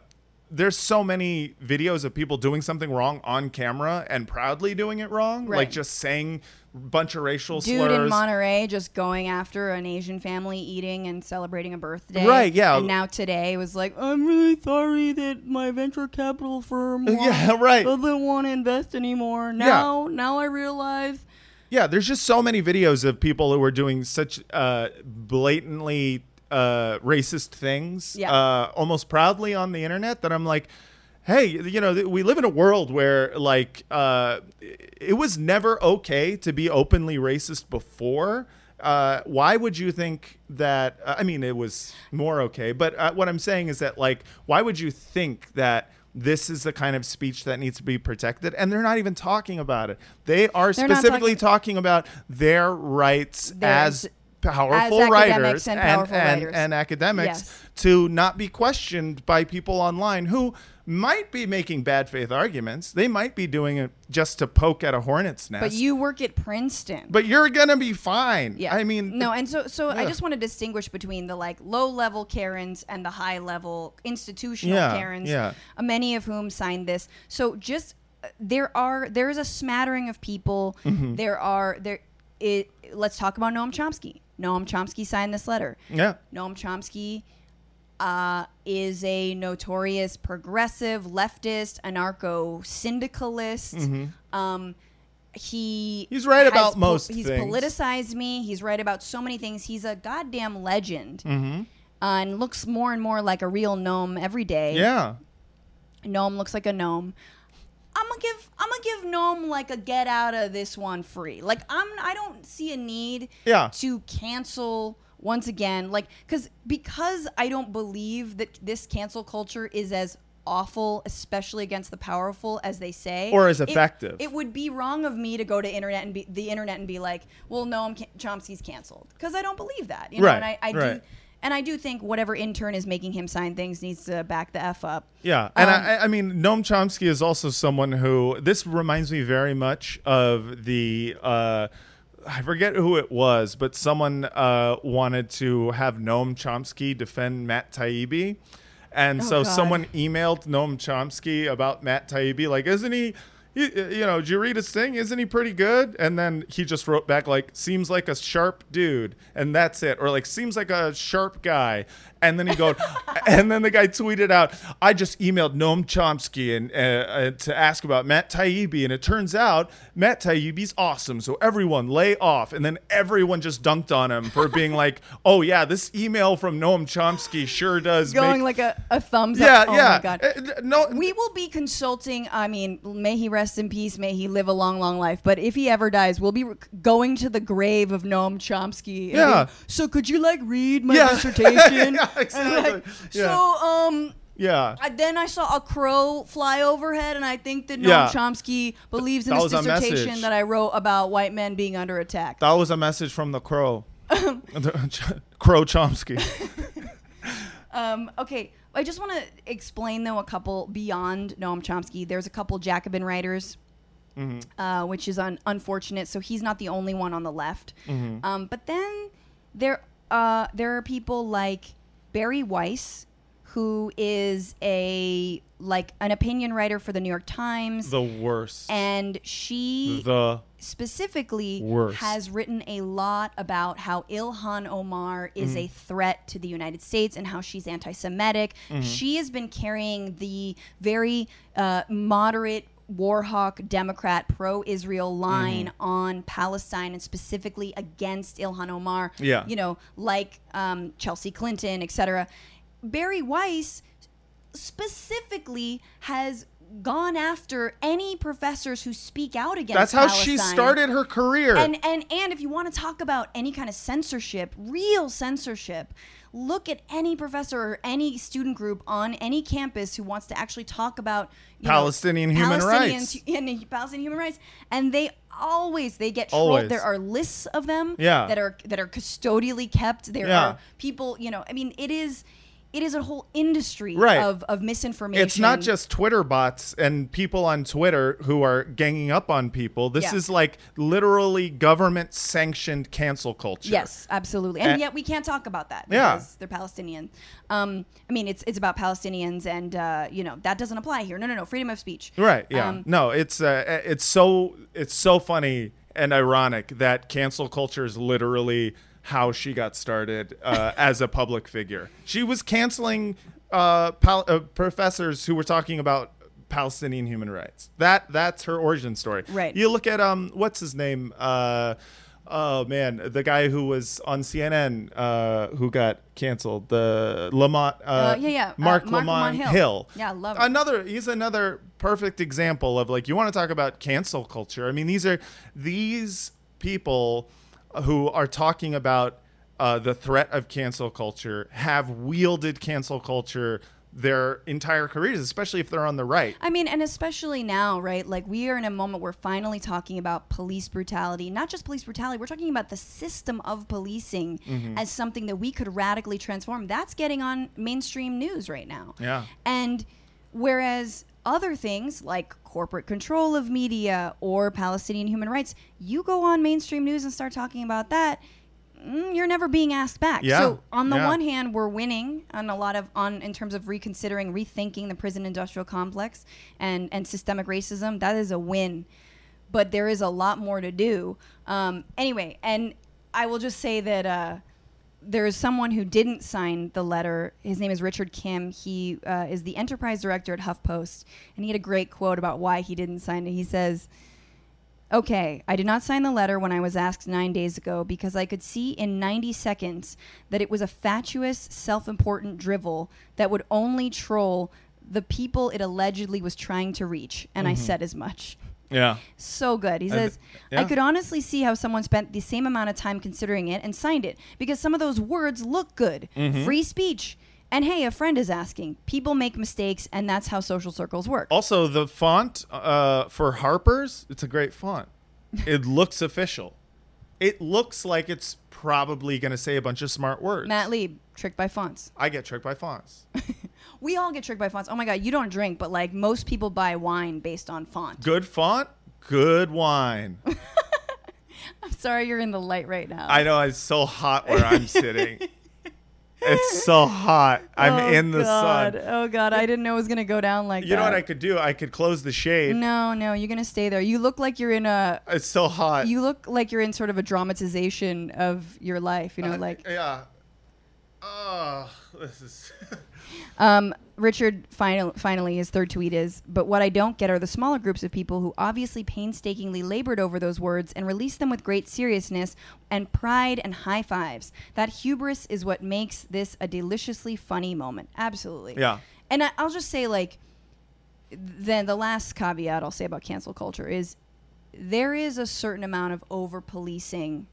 there's so many videos of people doing something wrong on camera and proudly doing it wrong, Right. like just saying a bunch of racial Dude slurs. in Monterey just going after an Asian family eating and celebrating a birthday. Right, yeah. And now today was like, I'm really sorry that my venture capital firm Yeah, right. doesn't want to invest anymore. Now, now I realize. Yeah, there's just so many videos of people who are doing such uh, blatantly uh, racist things, Yeah. uh, almost proudly on the internet that I'm like, hey, you know, th- we live in a world where like uh, it was never okay to be openly racist before. Uh, why would you think that? I mean, it was more okay, but uh, what I'm saying is that like, why would you think that? This is the kind of speech that needs to be protected, and they're not even talking about it. They are They're specifically talking- talking about their rights as powerful as writers and and, powerful and, writers. and academics Yes. to not be questioned by people online who might be making bad faith arguments. They might be doing it just to poke at a hornet's nest. But you work at Princeton. but you're gonna be fine. Yeah. I mean, no, and so so I just want to distinguish between the like low level Karens and the high level institutional Yeah, Karens. yeah. uh, Many of whom signed this. So just uh, there are there is a smattering of people. Mm-hmm. There are there. It. Let's talk about Noam Chomsky. Noam Chomsky signed this letter. yeah, Noam Chomsky uh, is a notorious progressive, leftist, anarcho syndicalist. Um, he Mm-hmm. He's right about most He's things. politicized me. He's right about so many things. He's a goddamn legend. Mm-hmm. Uh, and looks more and more like a real gnome every day. yeah. Gnome looks like a gnome. I'm gonna give I'm gonna give gnome like a get out of this one free. Like I'm I don't see a need Yeah. to cancel once again like cuz because I don't believe that this cancel culture is as awful especially against the powerful as they say Or as effective. it, would be wrong of me to go to internet and be the internet and be like well Noam Chomsky's canceled because I don't believe that you know Right, and I, I do right. And I do think whatever intern is making him sign things needs to back the f up Yeah, and Um, I, I mean, Noam Chomsky is also someone who this reminds me very much of the. Uh, I forget who it was, but someone uh, wanted to have Noam Chomsky defend Matt Taibbi. And Oh, so God. someone emailed Noam Chomsky about Matt Taibbi, like, isn't he, you, uh, you know, did you read his thing? Isn't he pretty good? And then he just wrote back, like, seems like a sharp dude. And that's it. Or, like, seems like a sharp guy. And then he goes, and then the guy tweeted out, I just emailed Noam Chomsky and uh, uh, to ask about Matt Taibbi. And it turns out Matt Taibbi's awesome. So everyone lay off. And then everyone just dunked on him for being like, oh, yeah, this email from Noam Chomsky sure does going make like a, a thumbs yeah, up. Oh yeah. my god. Uh, no, We will be consulting. I mean, may he rest in peace. May he live a long, long life. But if he ever dies, we'll be re- going to the grave of Noam Chomsky. Yeah. being, So could you like read my Yeah. dissertation? Yeah, Exactly. like, Yeah. So um. yeah. I, then I saw a crow fly overhead, and I think that Noam Yeah. Chomsky believes in That this dissertation that I wrote about white men being under attack. That was a message from the crow. Crow Chomsky. Um, okay, I just want to explain though a couple beyond Noam Chomsky. There's a couple Jacobin writers, uh, which is un- unfortunate. So he's not the only one on the left. Um, but then there uh, there are people like Bari Weiss, who is a like an opinion writer for the New York Times, The worst. and she the specifically Worst. has written a lot about how Ilhan Omar is Mm-hmm. a threat to the United States and how she's anti-Semitic. Mm-hmm. She has been carrying the very uh, moderate Warhawk Democrat pro-Israel line Mm-hmm. on Palestine and specifically against Ilhan Omar. Yeah. you know, like um, Chelsea Clinton, etc. Bari Weiss specifically has gone after any professors who speak out against That's how she started her career. And and and if you want to talk about any kind of censorship, real censorship, look at any professor or any student group on any campus who wants to actually talk about you know, Palestinian human rights. and Palestinian human rights, and they always they get Always. There are lists of them Yeah. that are that are custodially kept. There Yeah. are people, you know. I mean, it is it is a whole industry Right. of of misinformation. It's not just Twitter bots and people on Twitter who are ganging up on people. This Yeah. is like literally government sanctioned cancel culture. Yes, absolutely, and And- yet we can't talk about that Yeah. because they're Palestinian. Um, I mean, it's it's about Palestinians, and uh, you know that doesn't apply here. No, no, no, freedom of speech. Right. Yeah. Um, no, it's uh, it's so it's so funny and ironic that cancel culture is literally how she got started uh, as a public figure. She was canceling uh, pal- uh, professors who were talking about Palestinian human rights. That that's her origin story. Right. You look at um what's his name uh Oh man, the guy who was on CNN, uh, who got canceled, the Lamont, uh, yeah, yeah, Marc, Marc Lamont, Lamont Hill. Hill. Yeah, love it. Another, he's another perfect example of like you want to talk about cancel culture. I mean, these are these people who are talking about uh, the threat of cancel culture have wielded cancel culture their entire careers, especially if they're on the right. I mean, and especially now, right? Like we are in a moment where finally talking about police brutality, not just police brutality, we're talking about the system of policing Mm-hmm. as something that we could radically transform. That's getting on mainstream news right now. Yeah. And whereas other things like corporate control of media or Palestinian human rights, you go on mainstream news and start talking about that, mm, you're never being asked back. Yeah. So on the Yeah. one hand, we're winning on a lot of on in terms of reconsidering, rethinking the prison industrial complex and and systemic racism. That is a win, but there is a lot more to do. Um, anyway, and I will just say that. Uh, there is someone who didn't sign the letter. His name is Richard Kim. He uh, is the enterprise director at HuffPost, and he had a great quote about why he didn't sign it. He says, Okay, I did not sign the letter when I was asked nine days ago because I could see in 90 seconds that it was a fatuous, self important drivel that would only troll the people it allegedly was trying to reach. And I said as much. Yeah. So good. He says, I yeah. could honestly see how someone spent the same amount of time considering it and signed it because some of those words look good. Mm-hmm. Free speech. And hey, a friend is asking. People make mistakes, and that's how social circles work. Also, the font uh, for Harper's, it's a great font. It looks official. It looks like it's probably going to say a bunch of smart words. Matt Lieb, tricked by fonts. I get tricked by fonts. We all get tricked by fonts. Oh my God, you don't drink, but like most people buy wine based on font. Good font, good wine. I'm sorry you're in the light right now. I know it's so hot where I'm sitting. It's so hot. I'm Oh, in the God. sun. Oh God, I didn't know it was gonna go down like You that. know what I could do? I could close the shade. No, no, you're gonna stay there. You look like you're in a. It's so hot. You look like you're in sort of a dramatization of your life. You know, Uh, like yeah. Oh, this is. Um, Richard final, finally, his third tweet is, but what I don't get are the smaller groups of people who obviously painstakingly labored over those words and released them with great seriousness and pride and high fives. That hubris is what makes this a deliciously funny moment. Absolutely. Yeah. And I, I'll just say, like, then the last caveat I'll say about cancel culture is there is a certain amount of over policing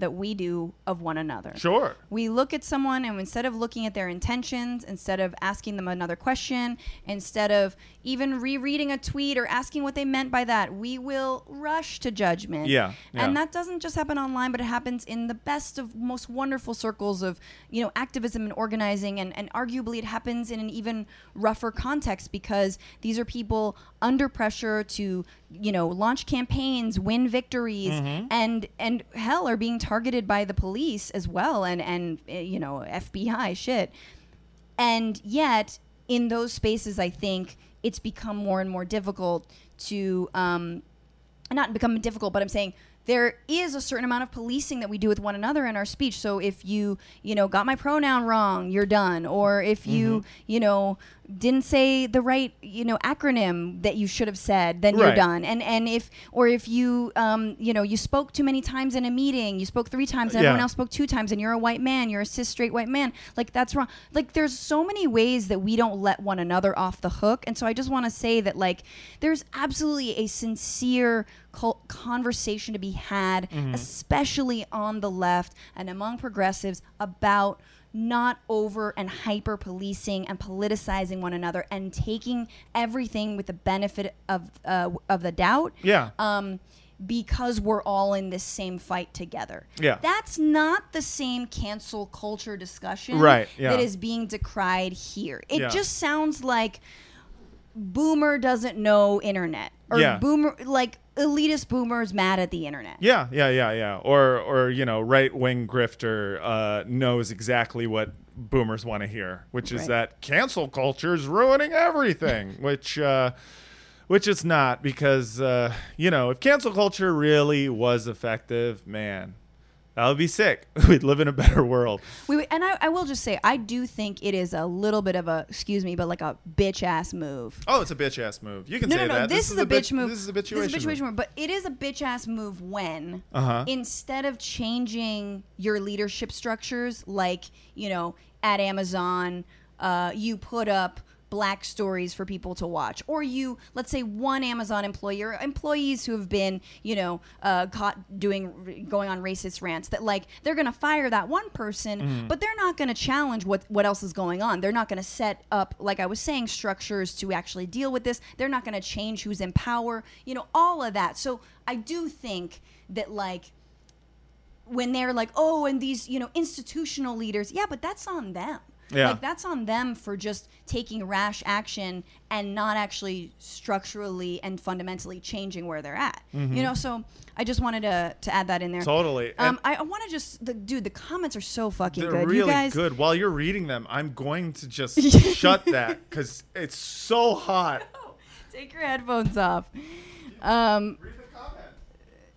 that we do of one another. Sure. We look at someone and instead of looking at their intentions, instead of asking them another question, instead of even rereading a tweet or asking what they meant by that, we will rush to judgment. Yeah, yeah. And that doesn't just happen online, but it happens in the best of most wonderful circles of, you know, activism and organizing and, and arguably it happens in an even rougher context because these are people under pressure to, you know, launch campaigns, win victories, Mm-hmm. and and hell are being targeted by the police as well and and uh, you know FBI shit. And yet in those spaces I think it's become more and more difficult to um not become difficult, but I'm saying there is a certain amount of policing that we do with one another in our speech. So if you, you know, got my pronoun wrong, you're done. Or if you, you know, didn't say the right, you know, acronym that you should have said, then you're done. And and if or if you, um, you know, you spoke too many times in a meeting, you spoke three times, and Yeah. everyone else spoke two times, and you're a white man, you're a cis straight white man. Like that's wrong. Like there's so many ways that we don't let one another off the hook. And so I just want to say that like there's absolutely a sincere conversation to be had, especially on the left and among progressives about not over and hyper policing and politicizing one another and taking everything with the benefit of uh, of the doubt. Yeah. Um, because we're all in this same fight together. Yeah. That's not the same cancel culture discussion Right, yeah. that is being decried here. It Yeah. just sounds like boomer doesn't know internet or Yeah. boomer like elitist boomers mad at the internet. Yeah, yeah, yeah, yeah. Or, or you know, right wing grifter uh, knows exactly what boomers want to hear, which is Right. that cancel culture is ruining everything, which, uh, which it's not because uh, you know, if cancel culture really was effective, man, that would be sick. We'd live in a better world. We, we- and I, I will just say I do think it is a little bit of a excuse me, but like a bitch ass move. Oh, it's a bitch ass move. You can No, say no, no. that. This, is, a bitch move. This is a bitchuation. This is a bitchuation move. move. But it is a bitch ass move when Uh-huh. instead of changing your leadership structures, like you know, at Amazon, uh, you put up black stories for people to watch or you let's say one amazon employee or employees who have been you know uh, caught doing going on racist rants that like they're gonna fire that one person Mm-hmm. but they're not gonna challenge what what else is going on they're not gonna set up like i was saying structures to actually deal with this they're not gonna change who's in power you know all of that so i do think that like when they're like, oh, and these, you know, institutional leaders, yeah, but that's on them. Yeah. Like that's on them for just taking rash action and not actually structurally and fundamentally changing where they're at. You know, so I just wanted to to add that in there. Mm-hmm. Totally. Um, I, I want to just, the, dude, the comments are so fucking They're good. really you guys, good. While you're reading them, I'm going to just shut that because it's so hot. take your headphones off. Um,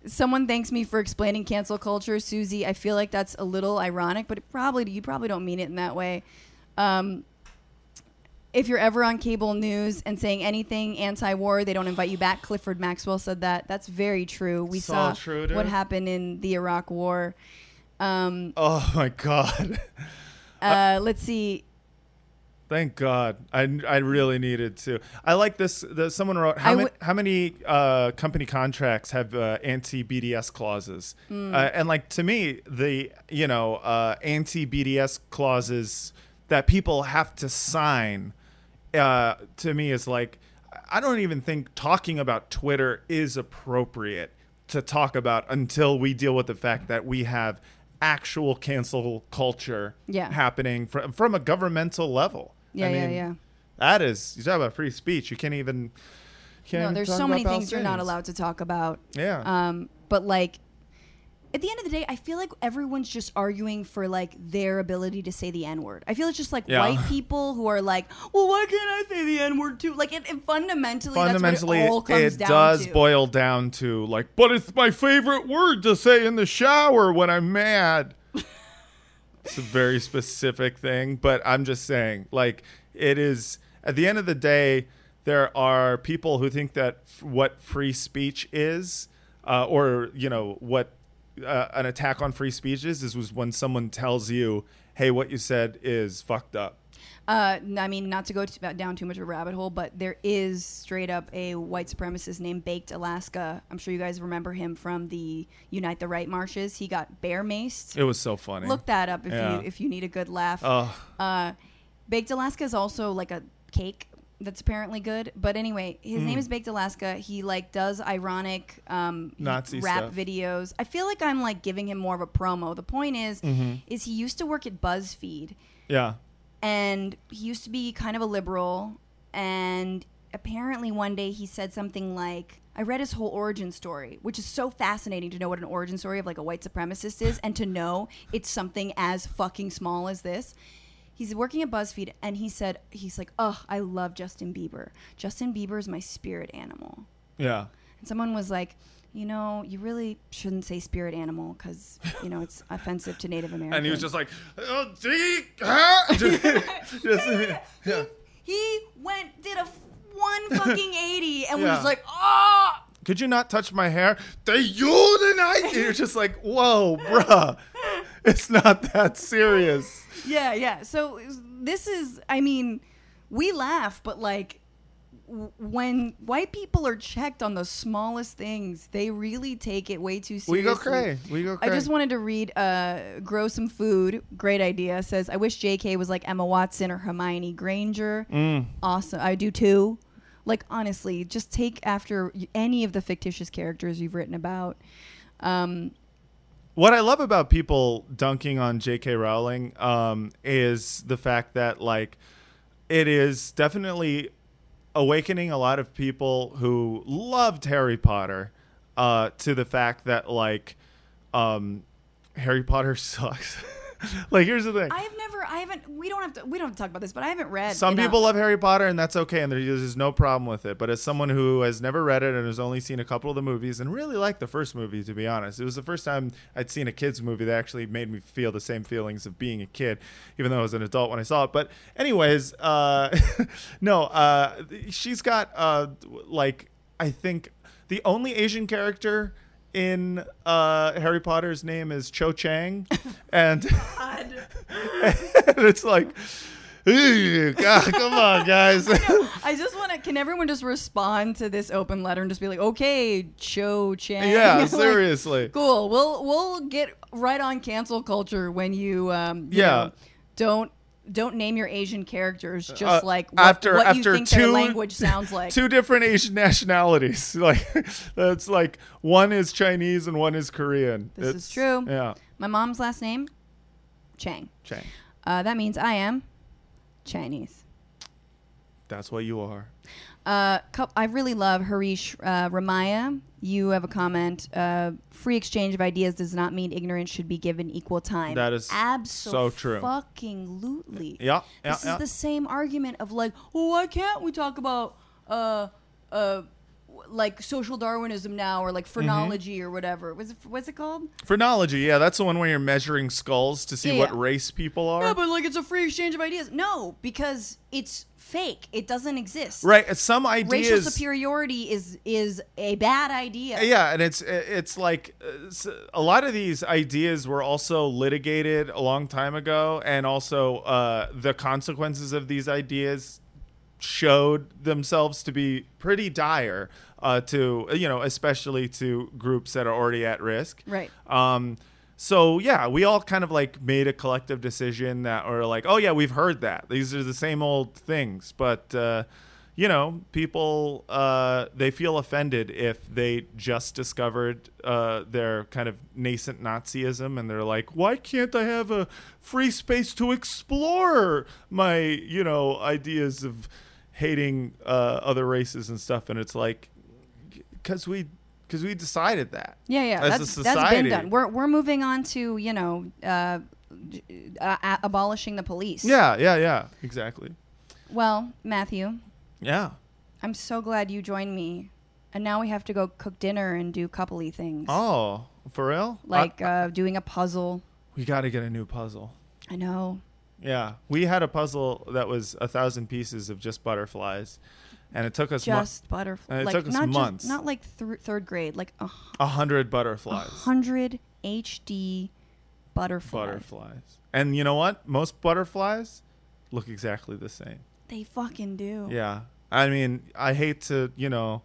someone thanks me for explaining cancel culture, Susie. I feel like that's a little ironic, but it probably you probably don't mean it in that way. Um, if you're ever on cable news and saying anything anti-war, they don't invite you back. Clifford Maxwell said that. That's very true. We So saw true, what happened in the Iraq War. Um, Oh my god. uh, let's see. Thank God. I, I really needed to. I like this. The, someone wrote how, I ma- how many uh, company contracts have uh, anti BDS clauses? Uh, and like to me, the you know uh, anti BDS clauses that people have to sign uh, to me is like I don't even think talking about Twitter is appropriate to talk about until we deal with the fact that we have actual cancel culture Yeah. happening from from a governmental level. Yeah, I yeah, mean, yeah. That is you talk about free speech. You can't even. Can't No, even there's so many things you're not allowed to talk about. Yeah. Um, but like, at the end of the day, I feel like everyone's just arguing for like their ability to say the N word. I feel it's just like Yeah. white people who are like, well, why can't I say the N word too? Like, it, it fundamentally, Fundamentally, that's what it all comes it does to. boil down to like, but it's my favorite word to say in the shower when I'm mad. it's a very specific thing, but I'm just saying, like, it is at the end of the day, there are people who think that f- what free speech is, uh, or you know what uh, an attack on free speech is, is was when someone tells you, "Hey, what you said is fucked up." Uh, I mean, not to go t- down too much of a rabbit hole, but there is straight up a white supremacist named Baked Alaska. I'm sure you guys remember him from the Unite the Right marches. He got bear maced. It was so funny. Look that up if Yeah. you if you need a good laugh. Uh, Baked Alaska is also like a cake that's apparently good. But anyway, his Hmm. name is Baked Alaska. He like does ironic um, Nazi rap stuff. videos. I feel like I'm like giving him more of a promo. The point is, Mm-hmm. is he used to work at BuzzFeed yeah. and he used to be kind of a liberal and apparently one day he said something like i read his whole origin story which is so fascinating to know what an origin story of like a white supremacist is and to know it's something as fucking small as this he's working at buzzfeed and he said he's like oh i love justin bieber justin bieber is my spirit animal Yeah. and someone was like you know you really shouldn't say spirit animal because you know it's offensive to native americans And he was just like, oh, gee, huh?" just, just- yeah. He went did a f- one fucking eighty and Yeah. was like, ah. Could you not touch my hair? They you. And you're just like, whoa, bruh. It's not that serious. Yeah, yeah. So this is, I mean, we laugh, but like, when white people are checked on the smallest things, they really take it way too seriously. We go cray. We go crazy. I just wanted to read uh, Grow Some Food. Great idea. Says, I wish JK was like Emma Watson or Hermione Granger. Mm. Awesome. I do too. Like, honestly, just take after any of the fictitious characters you've written about. Um, What I love about people dunking on J.K. Rowling um, is the fact that like it is definitely awakening a lot of people who loved Harry Potter uh, to the fact that like um, Harry Potter sucks. like here's the thing. I have never, I haven't, we don't have to, we don't have to talk about this, but I haven't read. Some enough. people love Harry Potter, and that's okay, and there's there's no problem with it. But as someone who has never read it and has only seen a couple of the movies, and really liked the first movie, to be honest, it was the first time I'd seen a kids movie that actually made me feel the same feelings of being a kid, even though I was an adult when I saw it. But anyways, uh, no, uh, she's got uh, like I think the only Asian character in uh, Harry Potter's name is Cho Chang, and. and it's like, "Ew, God, come on, guys. I just want to. Can everyone just respond to this open letter and just be like, "Okay, Cho Chang." yeah, Like, seriously. cool. We'll we'll get right on cancel culture when you um you Yeah. know, don't don't name your Asian characters just Uh, like what, after what after you think two their language sounds like. two different Asian nationalities. Like that's like one is Chinese and one is Korean. This is true. Yeah, My mom's last name, Chang. Chang. Uh, that means I am Chinese. That's what you are. Uh, I really love Harish uh, Ramaya. You have a comment. Uh, free exchange of ideas does not mean ignorance should be given equal time. That is absolutely so true. Fucking lootly. Yeah, yeah, This yeah. is the same argument of like, well, why can't we talk about uh uh like social Darwinism now or like Mm-hmm. phrenology or whatever? Was it what's it called? Phrenology. Yeah, that's the one where you're measuring skulls to see Yeah, what race people are. Yeah, but like it's a free exchange of ideas. No, because it's fake. It doesn't exist. right. Some ideas. Racial superiority is is a bad idea. Yeah, and it's it's like a lot of these ideas were also litigated a long time ago, and also uh, the consequences of these ideas showed themselves to be pretty dire uh, to you know especially to groups that are already at risk. Right. Um, so yeah, we all kind of like made a collective decision that, or like, oh yeah, we've heard that. These are the same old things, but uh, you know, people uh, they feel offended if they just discovered uh, their kind of nascent Nazism, and they're like, why can't I have a free space to explore my you know ideas of hating uh, other races and stuff? And it's like, because we because we decided that. Yeah, yeah, As a that's that's been done. We're we're moving on to you know uh, uh, uh, abolishing the police. Yeah, yeah, yeah, exactly. Well, Matthew, Yeah. I'm so glad you joined me, and now we have to go cook dinner and do coupley things, Oh, for real? like I- uh, doing a puzzle. we got to get a new puzzle. I know. Yeah, we had a puzzle that was a thousand pieces of just butterflies, and it took us Just butterfly. and it like took us not months. Just, not like th- third grade. Like a a hundred a butterflies. hundred HD butterflies. Butterflies. And you know what? Most butterflies look exactly the same. They fucking do. Yeah. I mean, I hate to, you know,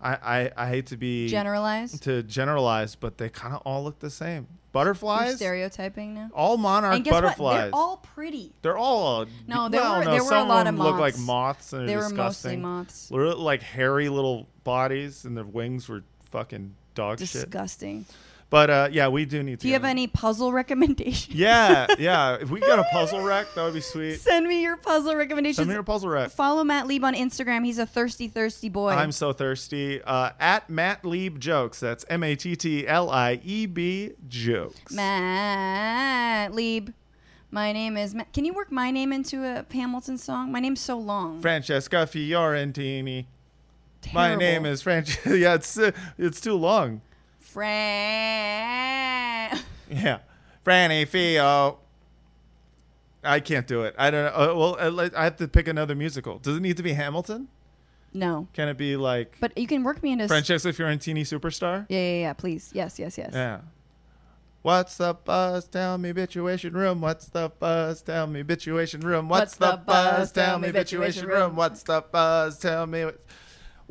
I I, I hate to be generalized to generalize, but they kind of all look the same. You're Butterflies, stereotyping now. all monarch and guess butterflies. what? They're all pretty. They're all uh, No, there well, were- no, there were a lot of them look like moths. moths and They were mostly moths. They're like hairy little bodies, and their wings were fucking dog shit. Disgusting. But uh, yeah, we do need to. Do you have any puzzle recommendations? Yeah, yeah. If we got a puzzle rack, that would be sweet. Send me your puzzle recommendations. Send me your puzzle rack. Follow Matt Lieb on Instagram. He's a thirsty, thirsty boy. I'm so thirsty. Uh, at Matt Lieb jokes. That's M A T T L I E B jokes. Matt Lieb. My name is Matt. Can you work my name into a Hamilton song? My name's so long. Francesca Fiorentini. My name is Francesca. yeah, it's uh, it's too long. Fran. Yeah. Franny Fio. I can't do it. I don't know. Uh, well, uh, I have to pick another musical. Does it need to be Hamilton? no, Can it be like but you can work me into. Francesca Fiorentini Superstar? Yeah, yeah, yeah. Please. Yes, yes, yes. Yeah. What's the buzz? Tell me, bitchuation room. What's the buzz? Tell me, bitchuation room. What's, What's the, the buzz? Tell me, bitchuation room. room. What's the buzz? Tell me.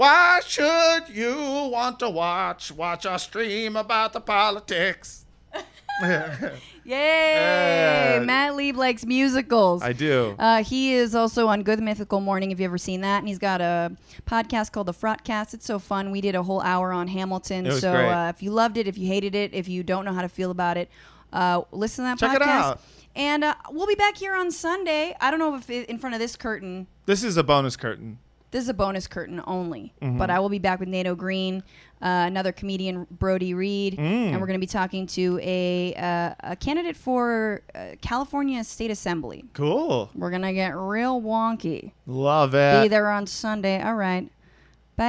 Why should you want to watch watch our stream about the politics? Yay! Yeah. Matt Lieb likes musicals. I do. Uh, he is also on Good Mythical Morning. Have you ever seen that? And he's got a podcast called The Frotcast. It's so fun. We did a whole hour on Hamilton. It was so great. Uh, if you loved it, if you hated it, if you don't know how to feel about it, uh, listen to that Check podcast. it out. And uh, we'll be back here on Sunday. I don't know if it, in front of this curtain. This is a bonus curtain. This is a bonus curtain only, Mm-hmm. but I will be back with Nato Green, uh, another comedian, Brody Reed, Mm. and we're going to be talking to a, uh, a candidate for uh, California State Assembly. Cool. We're going to get real wonky. Love it. Be there on Sunday. All right. Bye.